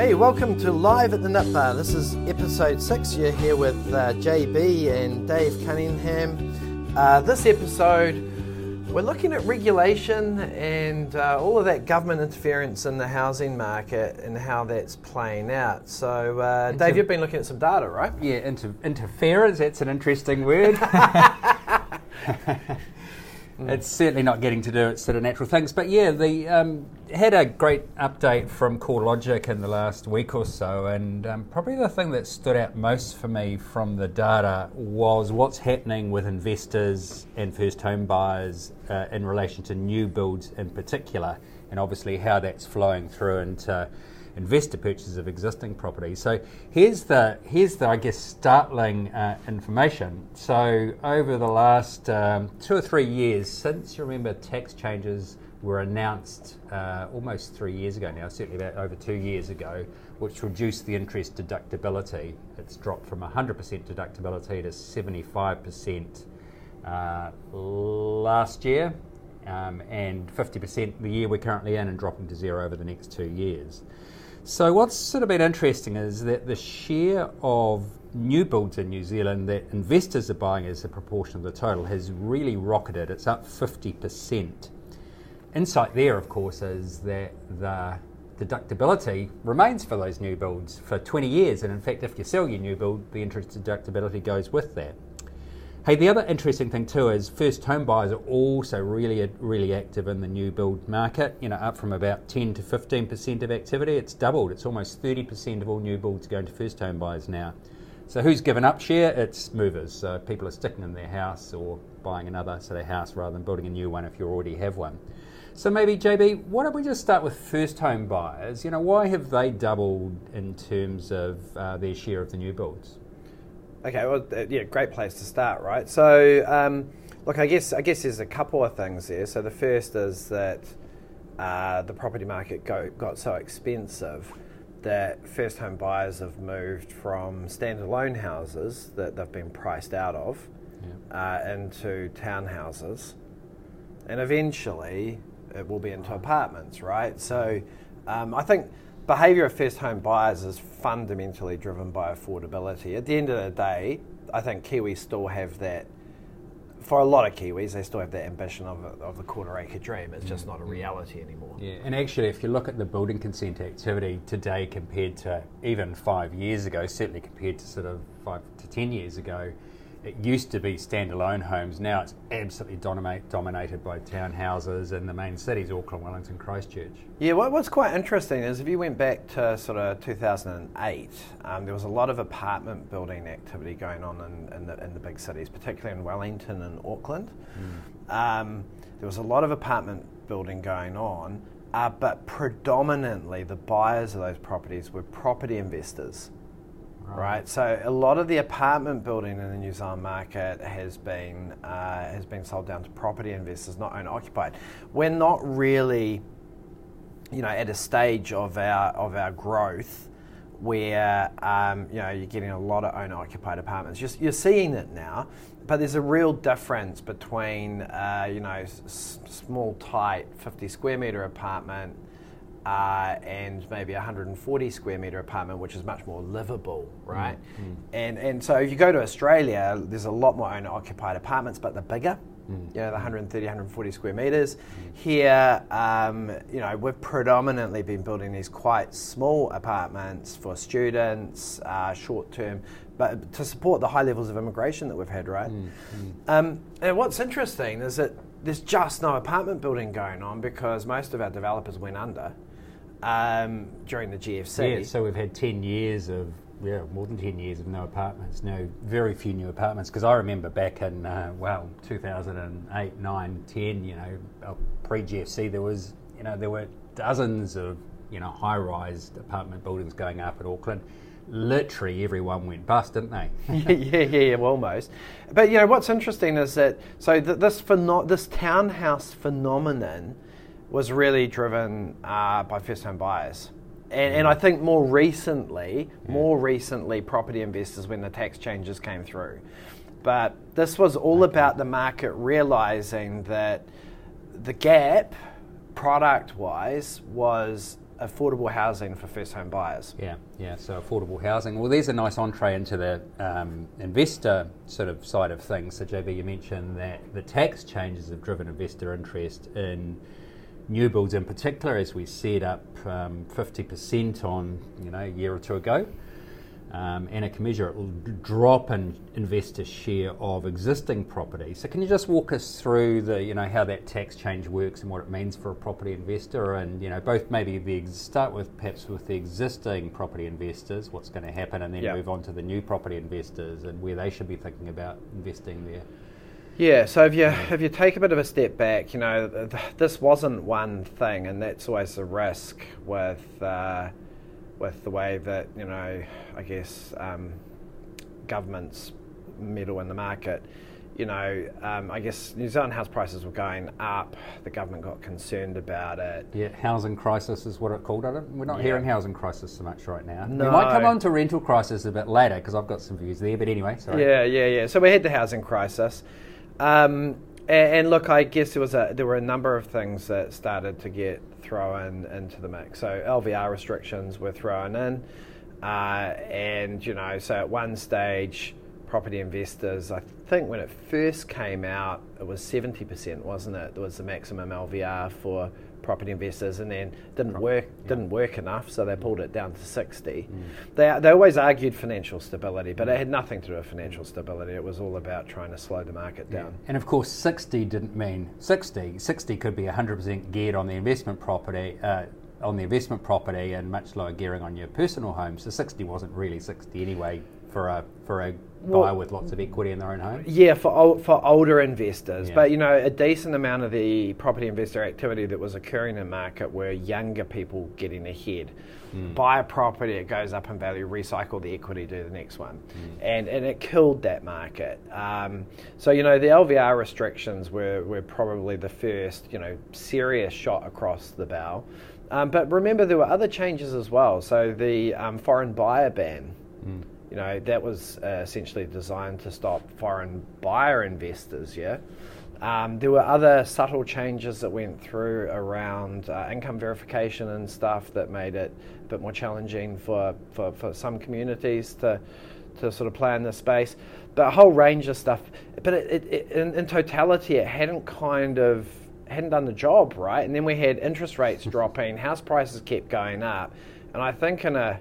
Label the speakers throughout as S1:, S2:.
S1: Hey, welcome to Live at the Nut Bar. This is episode six. You're here with uh, JB and Dave Cunningham. Uh, this episode, we're looking at regulation and uh, all of that government interference in the housing market and how that's playing out. So, uh, Dave, you've been looking at some data, right?
S2: Yeah, inter- interference, that's an interesting word. it's certainly not getting to do its sort of natural things. But yeah, the um, had a great update from CoreLogic in the last week or so, and um, probably the thing that stood out most for me from the data was what's happening with investors and first home buyers uh, in relation to new builds in particular, and obviously how that's flowing through into investor purchases of existing properties. So here's the here's the I guess startling uh, information. So over the last um, two or three years, since you remember tax changes were announced uh, almost three years ago now, certainly about over two years ago, which reduced the interest deductibility. It's dropped from 100% deductibility to 75% uh, last year. Um, and 50% the year we're currently in, and dropping to zero over the next two years. So, what's sort of been interesting is that the share of new builds in New Zealand that investors are buying as a proportion of the total has really rocketed. It's up 50%. Insight there, of course, is that the deductibility remains for those new builds for 20 years. And in fact, if you sell your new build, the interest deductibility goes with that. Hey, the other interesting thing too is first home buyers are also really, really active in the new build market. You know, up from about 10 to 15 percent of activity, it's doubled. It's almost 30 percent of all new builds going to first home buyers now. So who's given up share? It's movers. So people are sticking in their house or buying another sort of house rather than building a new one if you already have one. So maybe JB, why don't we just start with first home buyers? You know, why have they doubled in terms of uh, their share of the new builds?
S1: Okay, well, yeah, great place to start, right? So, um, look, I guess I guess there's a couple of things there. So the first is that uh, the property market go, got so expensive that first home buyers have moved from standalone houses that they've been priced out of yeah. uh, into townhouses, and eventually it will be into apartments, right? So, um, I think behaviour of first home buyers is fundamentally driven by affordability. At the end of the day, I think Kiwis still have that. For a lot of Kiwis, they still have that ambition of, of the quarter acre dream. It's just mm. not a reality anymore.
S2: Yeah, and actually, if you look at the building consent activity today compared to even five years ago, certainly compared to sort of five to ten years ago, it used to be standalone homes. Now it's absolutely dominate, dominated by townhouses in the main cities, Auckland, Wellington, Christchurch.
S1: Yeah, what, what's quite interesting is if you went back to sort of 2008, um, there was a lot of apartment building activity going on in, in, the, in the big cities, particularly in Wellington and Auckland. Mm. Um, there was a lot of apartment building going on, uh, but predominantly the buyers of those properties were property investors right? So a lot of the apartment building in the New Zealand market has been uh, has been sold down to property investors, not owner occupied. We're not really, you know, at a stage of our of our growth where um, you know you're getting a lot of owner occupied apartments. You're, you're, seeing it now, but there's a real difference between uh, you know s- small, tight, 50 square meter apartment uh, and maybe a 140 square meter apartment, which is much more livable, right? Mm, mm. And and so if you go to Australia, there's a lot more owner occupied apartments, but they're bigger. Mm. You know, the 130, 140 square meters. Mm. Here, um, you know, we've predominantly been building these quite small apartments for students, uh, short term, but to support the high levels of immigration that we've had, right? Mm, mm. Um, and what's interesting is that there's just no apartment building going on because most of our developers went under um, during the GFC.
S2: Yeah, so we've had 10 years of, yeah, more than 10 years of no apartments, no, very few new apartments. Because I remember back in, uh, well, 2008, 9, 10, you know, uh, pre GFC, there was, you know, there were dozens of, you know, high rise apartment buildings going up at Auckland literally everyone went bust, didn't they?
S1: yeah, yeah, yeah, well, almost. But you know what's interesting is that so th- this pheno- this townhouse phenomenon was really driven uh, by first home buyers. And, and, I think more recently, yeah. more recently, property investors when the tax changes came through. But this was all okay. about the market realizing that the gap product wise was affordable housing for first home buyers.
S2: Yeah, yeah. So affordable housing. Well, there's a nice entree into the um, investor sort of side of things. So JB, you mentioned that the tax changes have driven investor interest in new builds in particular, as we said, up um, 50% on you know a year or two ago um, and a commensurate drop in investor share of existing property. So, can you just walk us through the, you know, how that tax change works and what it means for a property investor, and you know, both maybe the start with perhaps with the existing property investors, what's going to happen, and then yep. move on to the new property investors and where they should be thinking about investing there.
S1: Yeah, so if you if you take a bit of a step back, you know, th- this wasn't one thing, and that's always the risk with. Uh, with the way that you know, I guess um, governments meddle in the market. You know, um, I guess New Zealand house prices were going up. The government got concerned about it.
S2: Yeah, housing crisis is what it called it. We're not yeah. hearing housing crisis so much right now. No. We might come on to rental crisis a bit later because I've got some views there. But anyway, sorry.
S1: Yeah, yeah, yeah. So we had the housing crisis. Um, and, and, look, I guess there was a, there were a number of things that started to get thrown into the mix. So LVR restrictions were thrown in, uh, and you know, so at one stage, property investors, I think when it first came out, it was seventy percent, wasn't it? There was the maximum LVR for property investors, and then didn't work yeah. didn't work enough, so they pulled it down to sixty. Mm. They they always argued financial stability, but it had nothing to do with financial stability. It was all about trying to slow the market down.
S2: Yeah. And of course, sixty didn't mean 60. 60 could be hundred percent geared on the investment property. Uh, on the investment property and much lower gearing on your personal home. So 60 wasn't really 60 anyway for a for a well, buyer with lots of equity in their own home?
S1: Yeah, for for older investors, yeah. but you know, a decent amount of the property investor activity that was occurring in the market were younger people getting ahead. Mm. Buy a property, it goes up in value, recycle the equity, do the next one, mm. and and it killed that market. Um, so you know, the LVR restrictions were were probably the first you know serious shot across the bow. Um, but remember, there were other changes as well. So the um, foreign buyer ban. Mm you know, that was uh, essentially designed to stop foreign buyer investors, yeah. Um, there were other subtle changes that went through around uh, income verification and stuff that made it a bit more challenging for, for, for some communities to, to sort of play in this space. But a whole range of stuff. But it, it, it, in, in totality, it hadn't kind of hadn't done the job right. And then we had interest rates dropping, house prices kept going up, and I think in a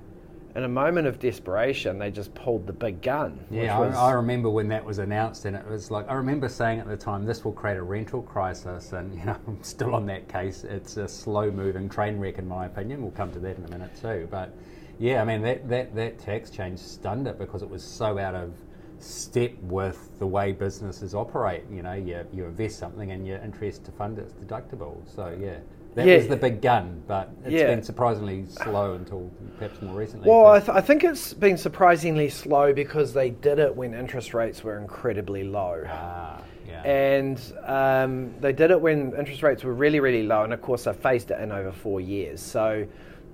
S1: in a moment of desperation, they just pulled the big gun.
S2: Yeah, I, I, remember when that was announced, and it was like I remember saying at the time, "This will create a rental crisis," and you know, I'm still on that case. It's a slow-moving train wreck, in my opinion. We'll come to that in a minute too. But yeah, I mean that that that tax change stunned it because it was so out of step with the way businesses operate. You know, you you invest something and your interest to fund it's deductible. So yeah. That yeah. was the big gun, but it's yeah. been surprisingly slow until perhaps more recently.
S1: Well, I, th- I, think it's been surprisingly slow because they did it when interest rates were incredibly low.
S2: Ah, yeah.
S1: And um, they did it when interest rates were really, really low, and of course, they phased it in over four years. So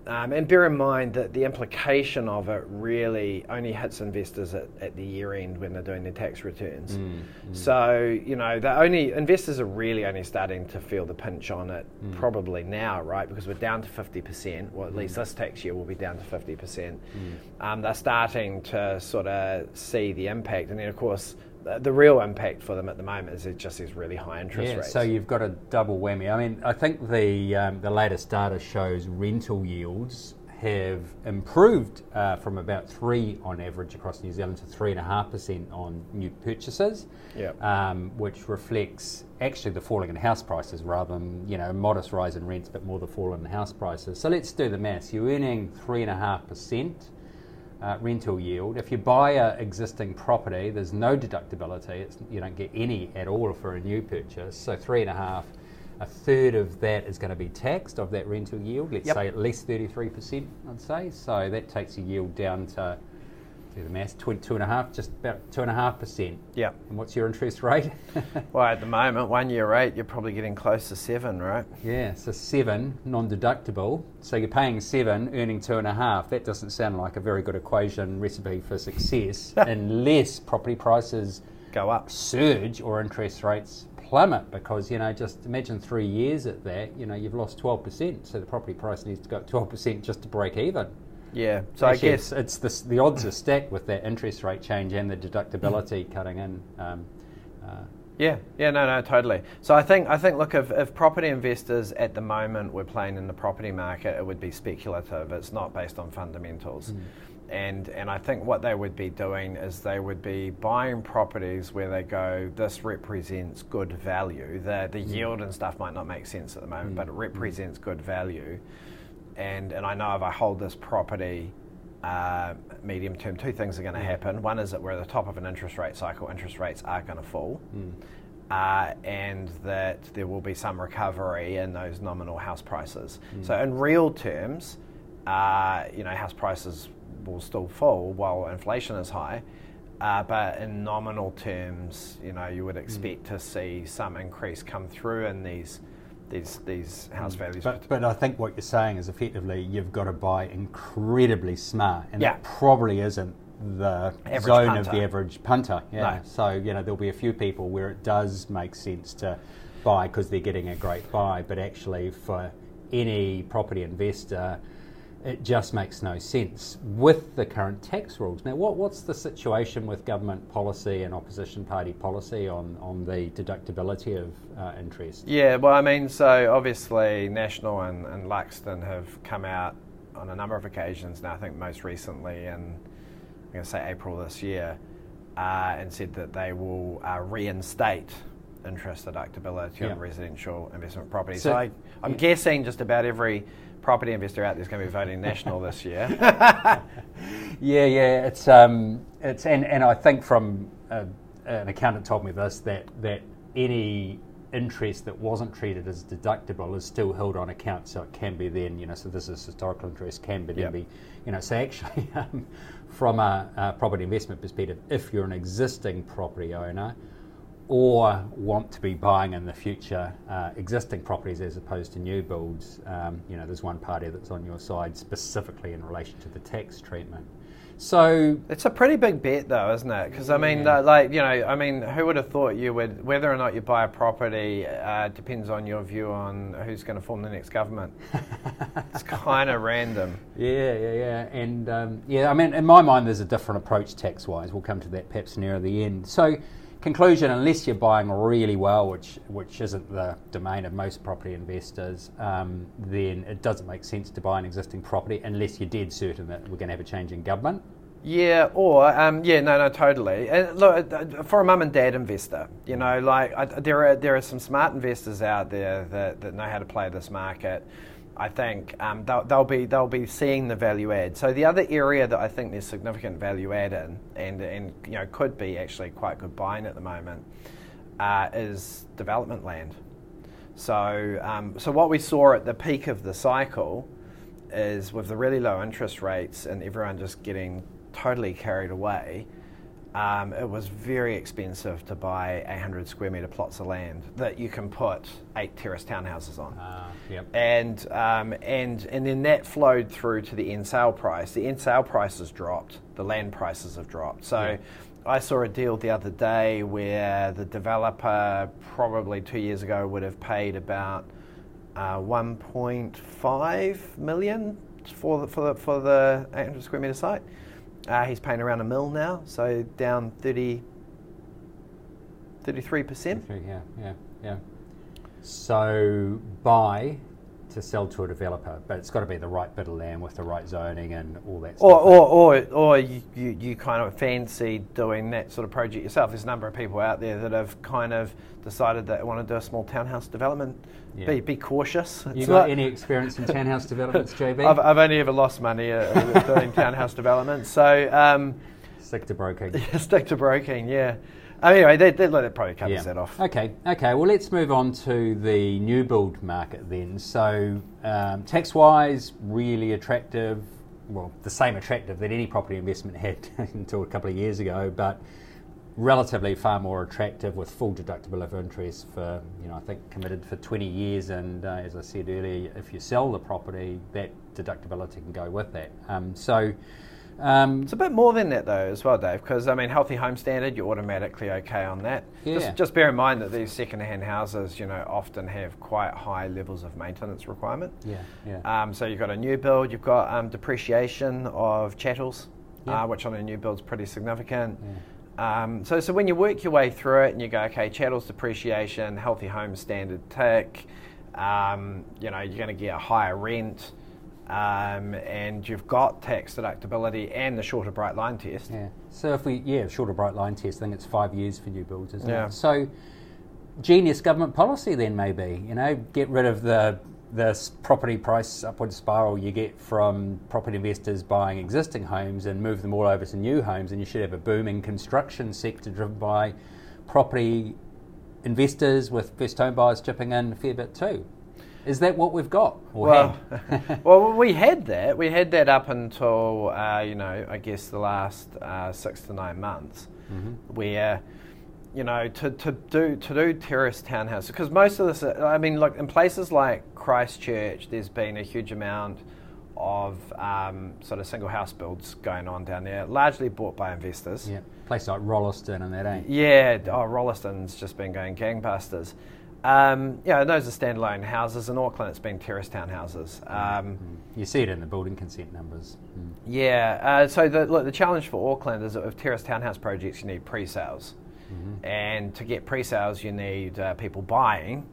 S1: um, and bear in mind that the implication of it really only hits investors at, at the year end when they're doing their tax returns. Mm, mm. So, you know, the only investors are really only starting to feel the pinch on it mm. probably now, right? Because we're down to 50%, well, at least mm. this tax year will be down to 50%. Mm. Um, they're starting to sort of see the impact. And then, of course, the real impact for them at the moment is it just these really high interest
S2: yeah,
S1: rates.
S2: So you've got a double whammy. I mean, I think the um, the latest data shows rental yields have improved uh, from about three on average across New Zealand to three and a half percent on new purchases, um, which reflects actually the falling in house prices rather than you know modest rise in rents, but more the fall in house prices. So let's do the maths. You're earning three and a half percent uh, rental yield. If you buy an existing property, there's no deductibility. It's, you don't get any at all for a new purchase. So three and a half, a third of that is going to be taxed of that rental yield. Let's yep. say at least 33%, I'd say. So that takes your yield down to do the math, two, two and a half, just about two and a half percent.
S1: Yeah.
S2: And what's your interest rate?
S1: well, at the moment, one year rate, you're probably getting close to seven, right?
S2: Yeah, so seven, non deductible. So you're paying seven, earning two and a half. That doesn't sound like a very good equation recipe for success unless property prices
S1: go up,
S2: surge, or interest rates plummet because you know just imagine three years at that you know you've lost 12% so the property price needs to go up 12% just to break even
S1: yeah so
S2: Actually,
S1: i guess
S2: it's, it's the, the odds are stacked with that interest rate change and the deductibility cutting in um, uh,
S1: yeah, yeah, no, no, totally. So I think, I think, look, if, if property investors at the moment were playing in the property market, it would be speculative. It's not based on fundamentals. Mm. And, and I think what they would be doing is they would be buying properties where they go, this represents good value. The, the mm. yield and stuff might not make sense at the moment, mm. but it represents good value. And, and I know if I hold this property uh, medium term, two things are going to happen. One is that we're at the top of an interest rate cycle, interest rates are going to fall. Mm. Uh, and that there will be some recovery in those nominal house prices. Mm. So, in real terms, uh, you know, house prices will still fall while inflation is high. Uh, but in nominal terms, you know, you would expect mm. to see some increase come through in these these these house values.
S2: But, but I think what you're saying is effectively you've got to buy incredibly smart, and yeah. that probably isn't the average zone punter. of the average punter. Yeah. No. So you know there'll be a few people where it does make sense to buy because they're getting a great buy, but actually for any property investor it just makes no sense with the current tax rules. Now, what, what's the situation with government policy and opposition party policy on, on the deductibility of uh, interest?
S1: Yeah, well, I mean, so obviously National and, and Luxon have come out on a number of occasions now, I think most recently in, I'm going to say April this year, uh, and said that they will uh, reinstate interest deductibility yeah. on residential investment property. So, so I, am yeah. guessing just about every property investor out there is going to be voting national this year.
S2: yeah, yeah, it's um, it's and, and I think from uh, an accountant told me this that that any interest that wasn't treated as deductible is still held on account, so it can be then you know so this is historical interest can be then yep. be you know so actually um, from a, a property investment perspective, if you're an existing property owner or want to be buying in the future uh, existing properties as opposed to new builds, um, you know, there's one party that's on your side specifically in relation to the tax treatment. So
S1: it's a pretty big bet, though, isn't it? Because I mean, yeah. like you know, I mean, who would have thought you would? Whether or not you buy a property uh, depends on your view on who's going to form the next government. it's kind of random.
S2: Yeah, yeah, yeah, and um, yeah. I mean, in my mind, there's a different approach tax-wise. We'll come to that perhaps nearer the end. So conclusion, unless you're buying really well, which which isn't the domain of most property investors, um, then it doesn't make sense to buy an existing property unless you're dead certain that we're going to have a change in government.
S1: Yeah, or um, yeah, no, no, totally. And look, uh, for a mum and dad investor, you know, like I, there are there are some smart investors out there that, that know how to play this market. I think um, they'll, they'll, be they'll be seeing the value add. So the other area that I think there's significant value add in, and and you know could be actually quite good buying at the moment, uh, is development land. So um, so what we saw at the peak of the cycle is with the really low interest rates and everyone just getting totally carried away um, it was very expensive to buy 800 square metre plots of land that you can put eight terrace townhouses on. Uh,
S2: yep.
S1: And, um, and, and then that flowed through to the end sale price. The end sale prices dropped, the land prices have dropped. So yeah. I saw a deal the other day where the developer, probably two years ago, would have paid about uh, 1.5 million for the, for the, for the 800 square metre site. Uh, he's paying around a mil now, so down 30, 33%.
S2: Yeah, yeah, yeah. So buy to sell to a developer, but it's got to be the right bit of land with the right zoning and all that.
S1: Or, or, or, or you, you, kind of fancy doing that sort of project yourself. There's a number of people out there that have kind of decided that they want to do a small townhouse development. Yeah. Be, be cautious.
S2: You got any experience in townhouse developments, JB?
S1: I've, I've only ever lost money uh, doing townhouse developments. So um,
S2: stick to broking.
S1: stick to broking. Yeah. Anyway, they, they, that probably covers yeah. that off.
S2: Okay, okay. Well, let's move on to the new build market then. So, um, tax wise, really attractive. Well, the same attractive that any property investment had until a couple of years ago, but relatively far more attractive with full deductible of interest for, you know, I think committed for 20 years. And uh, as I said earlier, if you sell the property, that deductibility can go with that. Um, so, Um,
S1: It's a bit more than that though, as well, Dave. Because I mean, healthy home standard, you're automatically okay on that.
S2: Yeah.
S1: Just, just bear in mind that these second-hand houses, you know, often have quite high levels of maintenance requirement.
S2: yeah, yeah.
S1: Um, so you've got a new build, you've got um, depreciation of chattels,
S2: Yeah.
S1: uh, which on a new build is pretty significant. Um, so, so when you work your way through it and you go, okay, chattels depreciation, healthy home standard tick, um, you know, you're going to get a higher rent, um, and you've got tax deductibility and the shorter bright line test.
S2: Yeah. So if we, yeah, shorter bright line test, I think it's five years for new builds, isn't
S1: Yeah.
S2: it? So genius government policy then maybe, you know, get rid of the the property price upward spiral you get from property investors buying existing homes and move them all over to new homes and you should have a booming construction sector driven by property investors with first home buyers chipping in a fair bit too. Is that what we've got?
S1: Well, well, we had that. We had that up until uh, you know, I guess the last uh, six to nine months, where you know to, to do to do terrace townhouses because most of this, I mean, look in places like Christchurch, there's been a huge amount of um, sort of single house builds going on down there, largely bought by investors.
S2: yeah, place like Rolleston and that ain't.
S1: Yeah, oh, Rolleston's just been going gangbusters. Um, yeah, those are standalone houses. In Auckland, it's been terrace townhouses. Um,
S2: You see it in the building consent numbers. Mm.
S1: Yeah, uh, so the, look, the challenge for Auckland is that with terrace townhouse projects, you need pre-sales. And to get pre-sales, you need uh, people buying,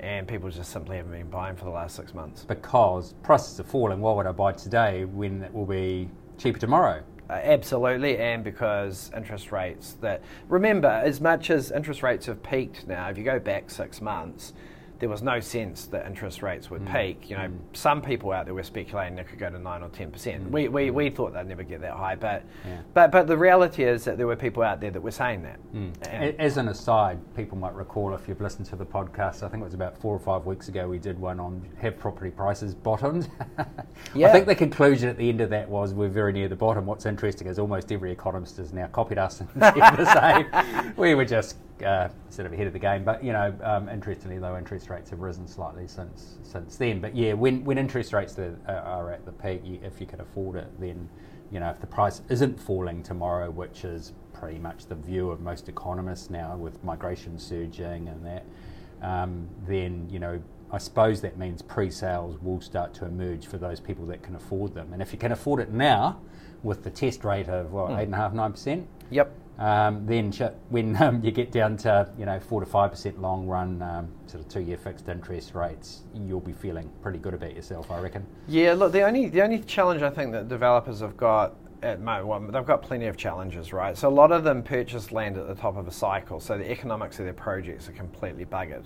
S1: and people just simply haven't been buying for the last six months.
S2: because prices are falling. Why would I buy today when it will be cheaper tomorrow?
S1: Uh, absolutely, and because interest rates that remember, as much as interest rates have peaked now, if you go back six months, there was no sense that interest rates would mm. peak. You know, mm. some people out there were speculating they could go to nine or ten percent. Mm. We, we, we thought they'd never get that high, but
S2: Yeah.
S1: but but the reality is that there were people out there that were saying that. And-
S2: As an aside, people might recall if you've listened to the podcast, I think it was about four or five weeks ago, we did one on have property prices bottomed. I think the conclusion at the end of that was we're very near the bottom. What's interesting is almost every economist has now copied us and said the same. We were just uh, sort of ahead of the game, but you know, um, interestingly, though, interest rates have risen slightly since since then. But yeah, when when interest rates are, are at the peak, you, if you can afford it, then you know if the price isn't falling tomorrow, which is pretty much the view of most economists now, with migration surging and that, um, then you know. I suppose that means pre-sales will start to emerge for those people that can afford them, and if you can afford it now, with the test rate of what eight and a half nine percent,
S1: Yep.
S2: Um, then when um, you get down to you know four to five percent long run um, sort of two year fixed interest rates, you'll be feeling pretty good about yourself, I reckon.
S1: Yeah, look, the only the only challenge I think that developers have got at mo well, they've got plenty of challenges, right? So a lot of them purchase land at the top of a cycle, so the economics of their projects are completely buggered.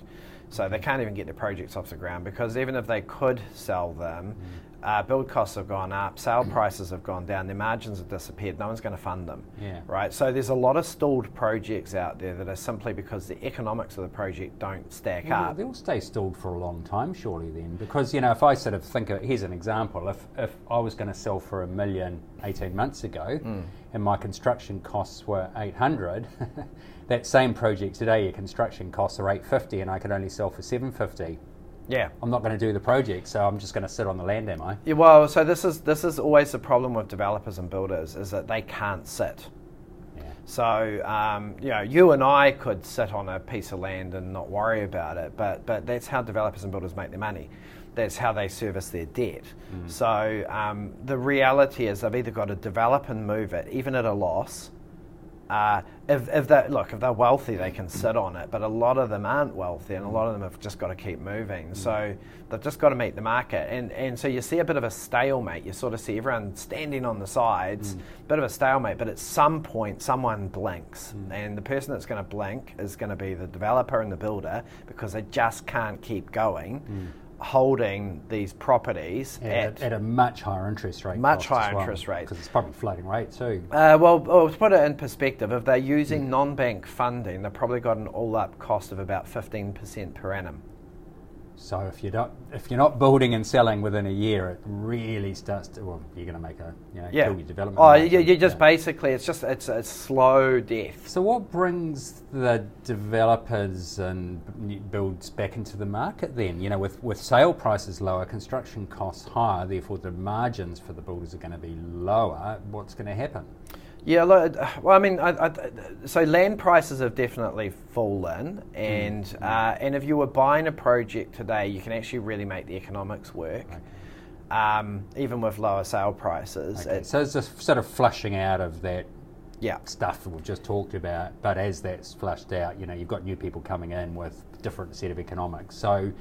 S1: So they can't even get their projects off the ground because even if they could sell them, uh, build costs have gone up, sale prices have gone down, their margins have disappeared. No one's going to fund them,
S2: Yeah.
S1: right? So there's a lot of stalled projects out there that are simply because the economics of the project don't stack up.
S2: They'll stay stalled for a long time, surely. Then, because you know, if I sort of think, of, here's an example: if if I was going to sell for a million 18 months ago, and my construction costs were 800, that same project today, your construction costs are 850, and I can only sell for 750.
S1: Yeah.
S2: I'm not going to do the project, so I'm just going to sit on the land, am I?
S1: Yeah, well, so this is this is always the problem with developers and builders is that they can't sit.
S2: Yeah.
S1: So um, you know, you and I could sit on a piece of land and not worry about it, but but that's how developers and builders make their money. That's how they service their debt. So um, the reality is they've either got to develop and move it, even at a loss. Uh, if, if they look, if they're wealthy, they can sit on it, but a lot of them aren't wealthy, and a lot of them have just got to keep moving. So they've just got to meet the market, and and so you see a bit of a stalemate. You sort of see everyone standing on the sides, mm. bit of a stalemate. But at some point, someone blinks, mm. and the person that's going to blink is going to be the developer and the builder because they just can't keep going. Mm. Holding these properties
S2: at,
S1: at,
S2: at a much higher interest rate.
S1: Much higher interest rate.
S2: Because it's probably floating rate too.
S1: Uh, well, well, to put it in perspective, if they're
S2: Mm.
S1: using non-bank funding, they've probably got an all-up cost of about 15% per annum.
S2: So if you're not if you're not building and selling within a year, it really starts to. Well, you're going to make a you know
S1: Yeah.
S2: kill your development.
S1: Oh, you just
S2: Yeah.
S1: basically it's just it's a slow death.
S2: So what brings the developers and builds back into the market then? You know, with, with sale prices lower, construction costs higher, therefore the margins for the builders are going to be lower. What's going to happen?
S1: Yeah, uh, well, I mean, I, I, so land prices have definitely fallen, and
S2: Mm.
S1: uh, and if you were buying a project today, you can actually really make the economics work, um, even with lower sale prices.
S2: Okay,
S1: It's-
S2: so it's just sort of flushing out of that
S1: yeah,
S2: stuff that we've just talked about. But as that's flushed out, you know, you've got new people coming in with different set of economics. So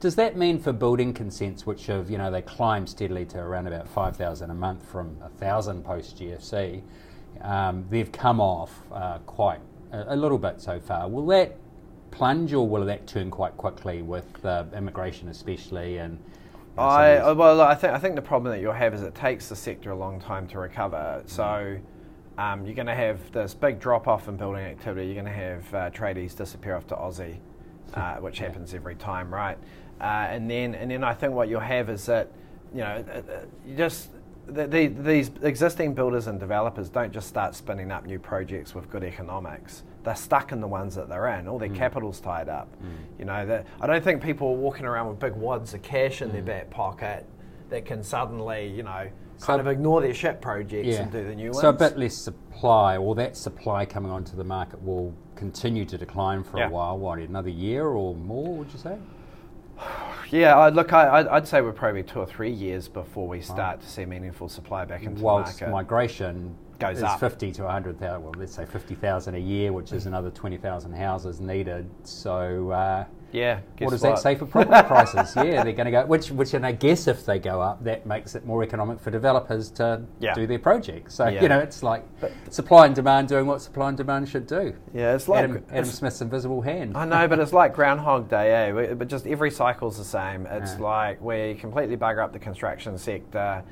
S2: does that mean for building consents, which have, you know, they climb steadily to around about 5,000 a month from 1,000 post GFC, um, they've come off uh, quite a, a little bit so far. Will that plunge or will that turn quite quickly with uh, immigration especially and
S1: I uh, well, I think I think the problem that you'll have is it takes the sector a long time to recover. So. Um, you're going to have this big drop off in building activity. You're going to have uh, tradies disappear off to Aussie, uh, which
S2: Yeah.
S1: happens every time, right? Uh, and then, and then I think what you'll have is that, you know, you just the, the, these existing builders and developers don't just start spinning up new projects with good economics. They're stuck in the ones that they're in. All their hmm. capital's tied up. Hmm. You know, that I don't think people are walking around with big wads of cash in their hmm. back pocket that can suddenly, you know,
S2: So-
S1: kind of ignore their shit projects and do the new ones.
S2: So a bit less supply, or that supply coming onto the market will continue to decline for
S1: Yeah.
S2: a while. What, another year or more? Would you say?
S1: Yeah, I, look, I, I'd- I'd say we're probably two or three years before we start to see meaningful supply back into
S2: Whilst
S1: the market.
S2: migration
S1: Goes
S2: is
S1: up.
S2: fifty to hundred thousand. Well, let's say fifty thousand a year, which is another twenty thousand houses needed. So. Uh,
S1: yeah, guess
S2: what does that say for property prices? Yeah, they're going to go. Which, which, and I guess if they go up, that makes it more economic for developers to
S1: Yeah.
S2: do their projects. So
S1: Yeah.
S2: you know, it's like supply and demand doing what supply and demand should do.
S1: Yeah, it's like
S2: Adam, Adam
S1: it's-
S2: Smith's invisible hand.
S1: I know, but it's like Groundhog Day, eh? We- But just every cycle's the same. It's
S2: Yeah.
S1: like we completely bugger up the construction sector.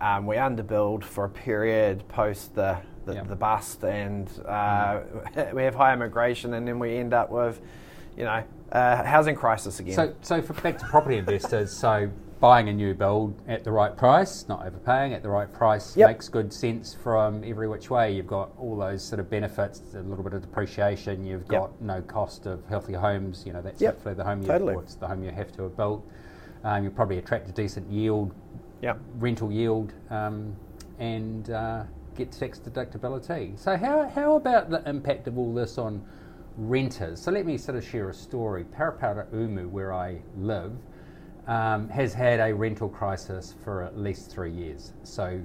S1: Um, we underbuild for a period post the the,
S2: Yep.
S1: the bust, and uh, we have high immigration, and then we end up with, you know, uh, housing crisis again.
S2: So, so for back to property investors, so buying a new build at the right price, not overpaying at the right price,
S1: Yep.
S2: makes good sense from every which way. You've got all those sort of benefits, a little bit of depreciation. You've
S1: Yep.
S2: got no cost of healthy homes. You know, that's
S1: Yep.
S2: hopefully the home you
S1: Totally.
S2: it's the home you have to have built. Um, you probably attract a decent yield,
S1: yeah.
S2: rental yield, um, and uh, get tax deductibility. So, how, how about the impact of all this on renters? So, let me sort of share a story. Paraparaumu, where I live, um, has had a rental crisis for at least three years. So,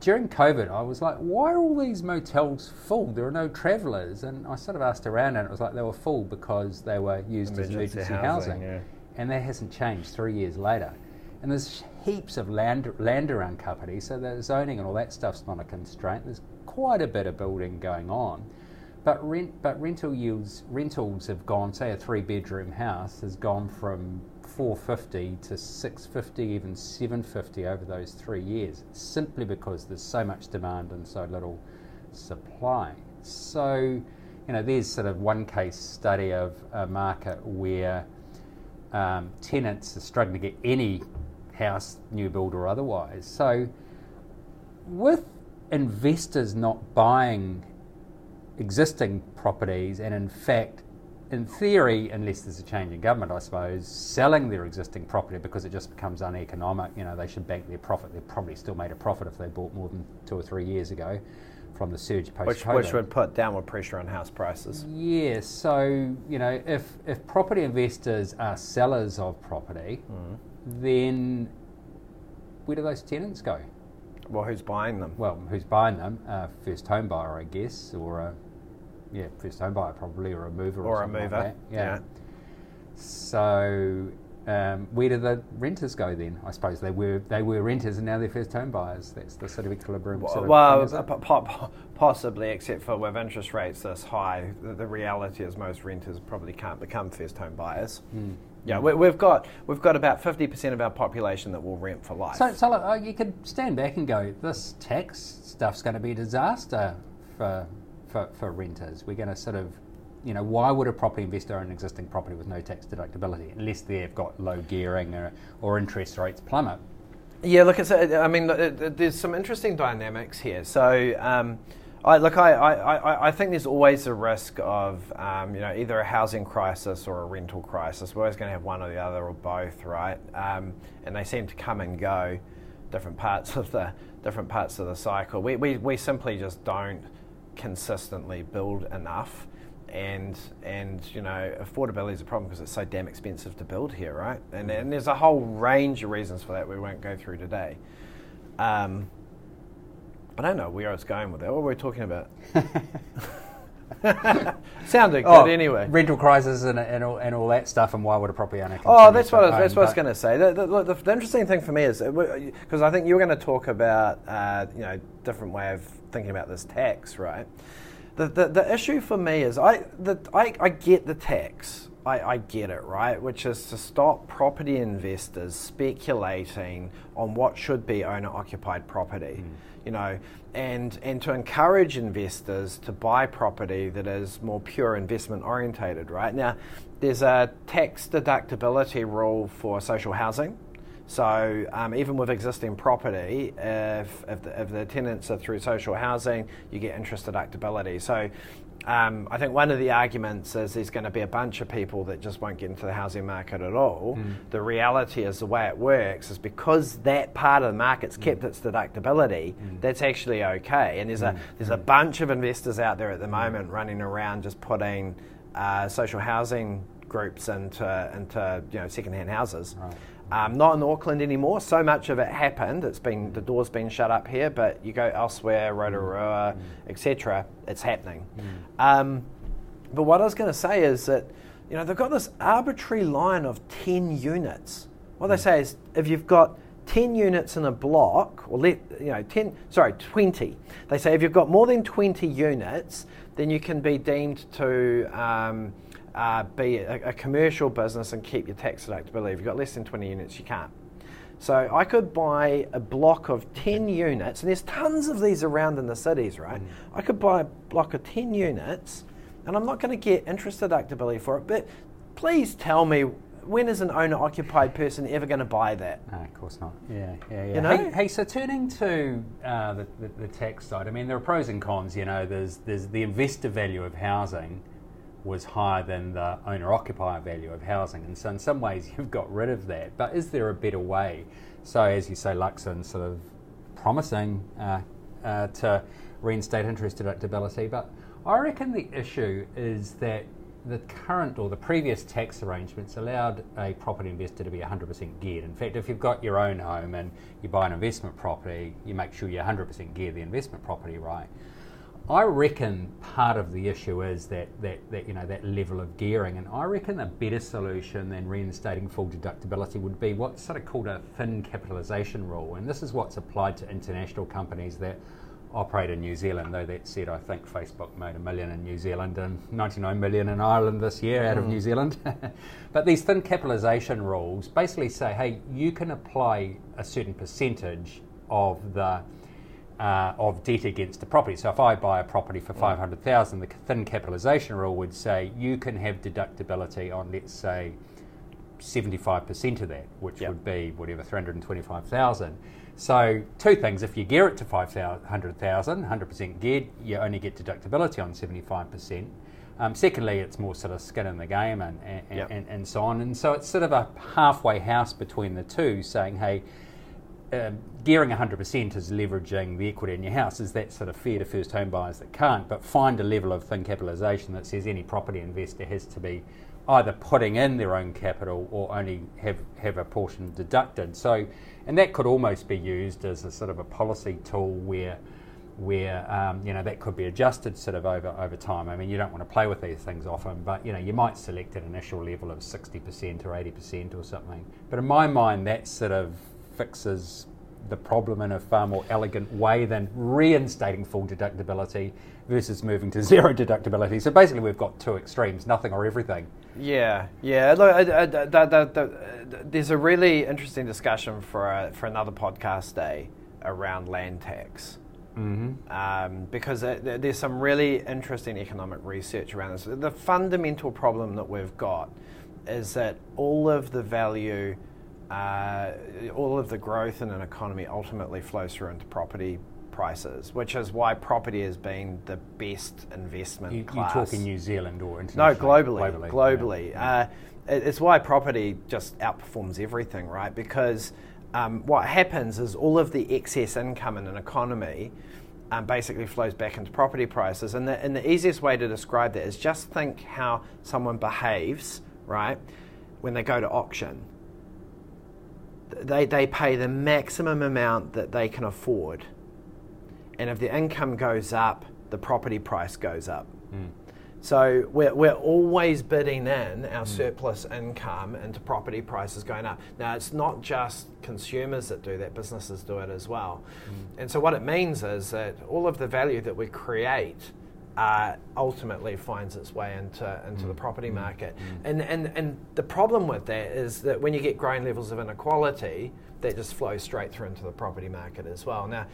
S2: during COVID, I was like, why are all these motels full? There are no travellers. And I sort of asked around, and it was like they were full because they were used as
S1: Emergency
S2: emergency
S1: housing,
S2: housing.
S1: yeah.
S2: And that hasn't changed three years later. And there's heaps of land, land around Kapiti, so the zoning and all that stuff's not a constraint. There's quite a bit of building going on. But rent, but rental yields, rentals have gone. Say a three-bedroom house has gone from 450 to 650, even 750 over those three years, simply because there's so much demand and so little supply. So, you know, there's sort of one case study of a market where um, tenants are struggling to get any house, new build or otherwise. So, with investors not buying existing properties and in fact in theory unless there's a change in government I suppose selling their existing property because it just becomes uneconomic you know they should bank their profit they probably still made a profit if they bought more than two or three years ago from the surge post
S1: Which, which would put downward pressure on house prices.
S2: yeah, so you know, if if property investors are sellers of property, then where do those tenants go?
S1: Well, who's buying them?
S2: Well, who's buying them? Uh, first home buyer, I guess, or a yeah, first home buyer probably, or a mover,
S1: Or a
S2: something like
S1: mover,
S2: that. Yeah.
S1: yeah.
S2: So um, where do the renters go then? I suppose they were they were renters and now they're first home buyers. That's the sort of equilibrium. Sort of
S1: Well,
S2: thing, is it?
S1: po- po- possibly, except for with interest rates this high, the, the reality is most renters probably can't become first home buyers.
S2: Hmm.
S1: Yeah, we, we've got we've got about fifty percent of our population that will rent for life.
S2: So, so look, uh, you could stand back and go, this tax stuff's going to be a disaster for, for, for renters. We're going to sort of you know, why would a property investor own existing property with no tax deductibility unless they've got low gearing or, or interest rates plummet?
S1: Yeah, look, it's a, I mean, there's some interesting dynamics here. So, um, I, look, I, I, I think there's always a risk of, um, you know, either a housing crisis or a rental crisis. We're always going to have one or the other or both, right? Um, and they seem to come and go, different parts of the different parts of the cycle. We, we, we simply just don't consistently build enough and and you know affordability is a problem because it's so damn expensive to build here, right? And and there's a whole range of reasons for that we won't go through today. Um, I don't know where I was going with that. What were we talking about? Sounded oh, good anyway.
S2: Rental crisis and, and, all, and all that stuff, and why would a property owner?
S1: Oh, that's what I was, that's what I was going to say. The, the, the, the, interesting thing for me is because I think you were going to talk about uh, you know different way of thinking about this tax, right? The, the, the issue for me is I, the, I, I get the tax. I, I, get it, right? Which is to stop property investors speculating on what should be owner occupied property. Mm. You know, and and to encourage investors to buy property that is more pure investment orientated, right? Now, there's a tax deductibility rule for social housing. So um, even with existing property, if, if the, if, the, tenants are through social housing, you get interest deductibility. So um, I think one of the arguments is there's going to be a bunch of people that just won't get into the housing market at all. Mm. The reality is the way it works is because that part of the market's mm. kept its deductibility, mm. that's actually okay. And there's a mm. there's a mm. bunch of investors out there at the moment running around just putting uh, social housing groups into into you know secondhand houses. Right. Um, not in Auckland anymore. So much of it happened. It's been the door's been shut up here, but you go elsewhere, Rotorua, mm. etc. It's happening. Mm. Um, but what I was going to say is that you know they've got this arbitrary line of ten units. What mm. they say is if you've got 10 units in a block, or let, you know, 10, sorry, 20. They say if you've got more than 20 units, then you can be deemed to um, uh, be a, a, commercial business and keep your tax deductibility. If you've got less than 20 units, you can't. So I could buy a block of 10 units, and there's tons of these around in the cities, right? Mm. I could buy a block of 10 units, and I'm not going to get interest deductibility for it, but please tell me when is an owner occupied person ever going to buy that?
S2: No, of course not. Yeah, yeah, yeah. You know? hey, hey, so turning to uh, the, the, the, tax side, I mean, there are pros and cons. You know, there's, there's the investor value of housing was higher than the owner occupier value of housing. And so, in some ways, you've got rid of that. But is there a better way? So, as you say, Luxon sort of promising uh, uh, to reinstate interest deductibility. But I reckon the issue is that the current or the previous tax arrangements allowed a property investor to be 100% geared. In fact, if you've got your own home and you buy an investment property, you make sure you 100% gear the investment property right. I reckon part of the issue is that, that, that you know that level of gearing, and I reckon a better solution than reinstating full deductibility would be what's sort of called a thin capitalisation rule, and this is what's applied to international companies that operate in New Zealand. Though that said, I think Facebook made a million in New Zealand and 99 million in Ireland this year out mm. of New Zealand. but these thin capitalisation rules basically say, hey, you can apply a certain percentage of the uh, of debt against the property. So if I buy a property for 500,000, the thin capitalisation rule would say you can have deductibility on, let's say, 75% of that, which yep. would be whatever 325,000. So two things: if you gear it to 500,000, 100% geared, you only get deductibility on 75%. Um, secondly, it's more sort of skin in the game and and, yep. and and so on. And so it's sort of a halfway house between the two, saying, hey uh, gearing 100% is leveraging the equity in your house. Is that sort of fair to first home buyers that can't? But find a level of thin capitalisation that says any property investor has to be either putting in their own capital or only have, have a portion deducted. So, and that could almost be used as a sort of a policy tool where where um, you know that could be adjusted sort of over over time. I mean, you don't want to play with these things often, but you know you might select an initial level of 60% or 80% or something. But in my mind, that sort of fixes the problem in a far more elegant way than reinstating full deductibility versus moving to zero deductibility. So basically, we've got two extremes: nothing or everything.
S1: Yeah, yeah. Look, I, I, there's a really interesting discussion for a, for another podcast day around land tax, mm-hmm. um, because it, there's some really interesting economic research around this. The fundamental problem that we've got is that all of the value, uh, all of the growth in an economy ultimately flows through into property prices, which is why property has been the best investment
S2: you,
S1: class.
S2: You talk in New Zealand or internationally?
S1: No, globally. Globally. globally. Yeah. Uh, it's why property just outperforms everything, right? Because um, what happens is all of the excess income in an economy um, basically flows back into property prices. And the, and the easiest way to describe that is just think how someone behaves, right, when they go to auction. They, they pay the maximum amount that they can afford. And if the income goes up, the property price goes up. Mm. So we're, we're always bidding in our mm. surplus income into property prices going up. Now, it's not just consumers that do that, businesses do it as well. Mm. And so what it means is that all of the value that we create uh, ultimately finds its way into, into mm. the property mm. market. Mm. And, and, and the problem with that is that when you get growing levels of inequality, that just flows straight through into the property market as well. Now,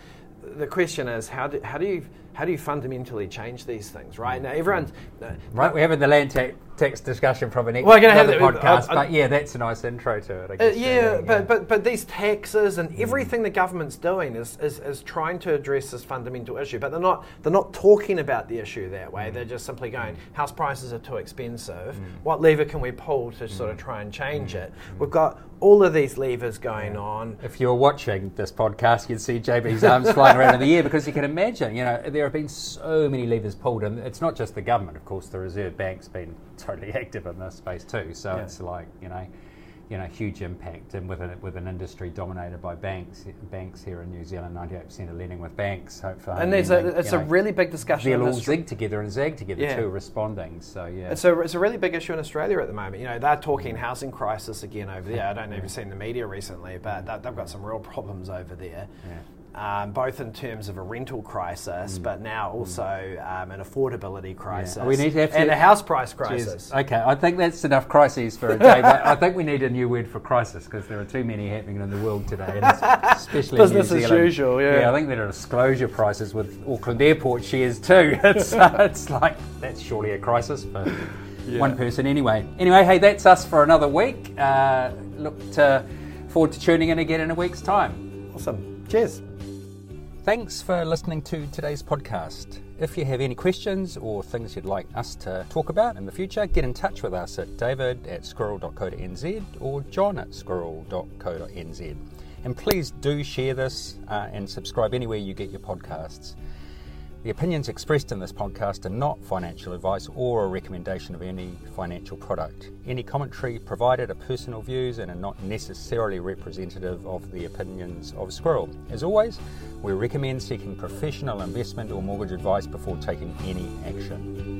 S1: the question is how do, how do you how do you fundamentally change these things right now everyone's
S2: uh, right we're having the land ta- tax discussion from an well, have the, podcast uh, but yeah that's a nice intro to it
S1: uh, yeah, but, but but these taxes and mm. everything the government's doing is, is, is trying to address this fundamental issue but they're not they're not talking about the issue that way mm. they're just simply going house prices are too expensive mm. what lever can we pull to sort of mm. try and change mm. it mm. we've got all of these levers going yeah. on.
S2: If you were watching this podcast, you'd see JB's arms flying around in the air because you can imagine, you know, there have been so many levers pulled, and it's not just the government, of course, the Reserve Bank's been totally active in this space too. So yeah. it's like, you know, you know, huge impact, and with, a, with an industry dominated by banks, banks here in New Zealand, 98% of lending with banks. Hopefully,
S1: and there's a, it's a know, really big discussion.
S2: They'll all zig together and zag together yeah. too, responding. So yeah,
S1: it's a it's a really big issue in Australia at the moment. You know, they're talking housing crisis again over there. I don't know if you've seen the media recently, but they've got some real problems over there. Yeah um, both in terms of a rental crisis, mm. but now mm. also mm. um, an affordability crisis. Yeah. We need to have to and a house price crisis.
S2: Jeez. Okay, I think that's enough crises for a day. but I think we need a new word for crisis because there are too many happening in the world today, especially
S1: business
S2: as
S1: usual. Yeah.
S2: yeah, I think there are disclosure prices with Auckland Airport shares too. It's uh, it's like that's surely a crisis for. Yeah. One person, anyway. Anyway, hey, that's us for another week. Uh, look to, forward to tuning in again in a week's time.
S1: Awesome. Cheers.
S2: Thanks for listening to today's podcast. If you have any questions or things you'd like us to talk about in the future, get in touch with us at david at squirrel.co.nz or john at squirrel.co.nz. And please do share this uh, and subscribe anywhere you get your podcasts. The opinions expressed in this podcast are not financial advice or a recommendation of any financial product. Any commentary provided are personal views and are not necessarily representative of the opinions of Squirrel. As always, we recommend seeking professional investment or mortgage advice before taking any action.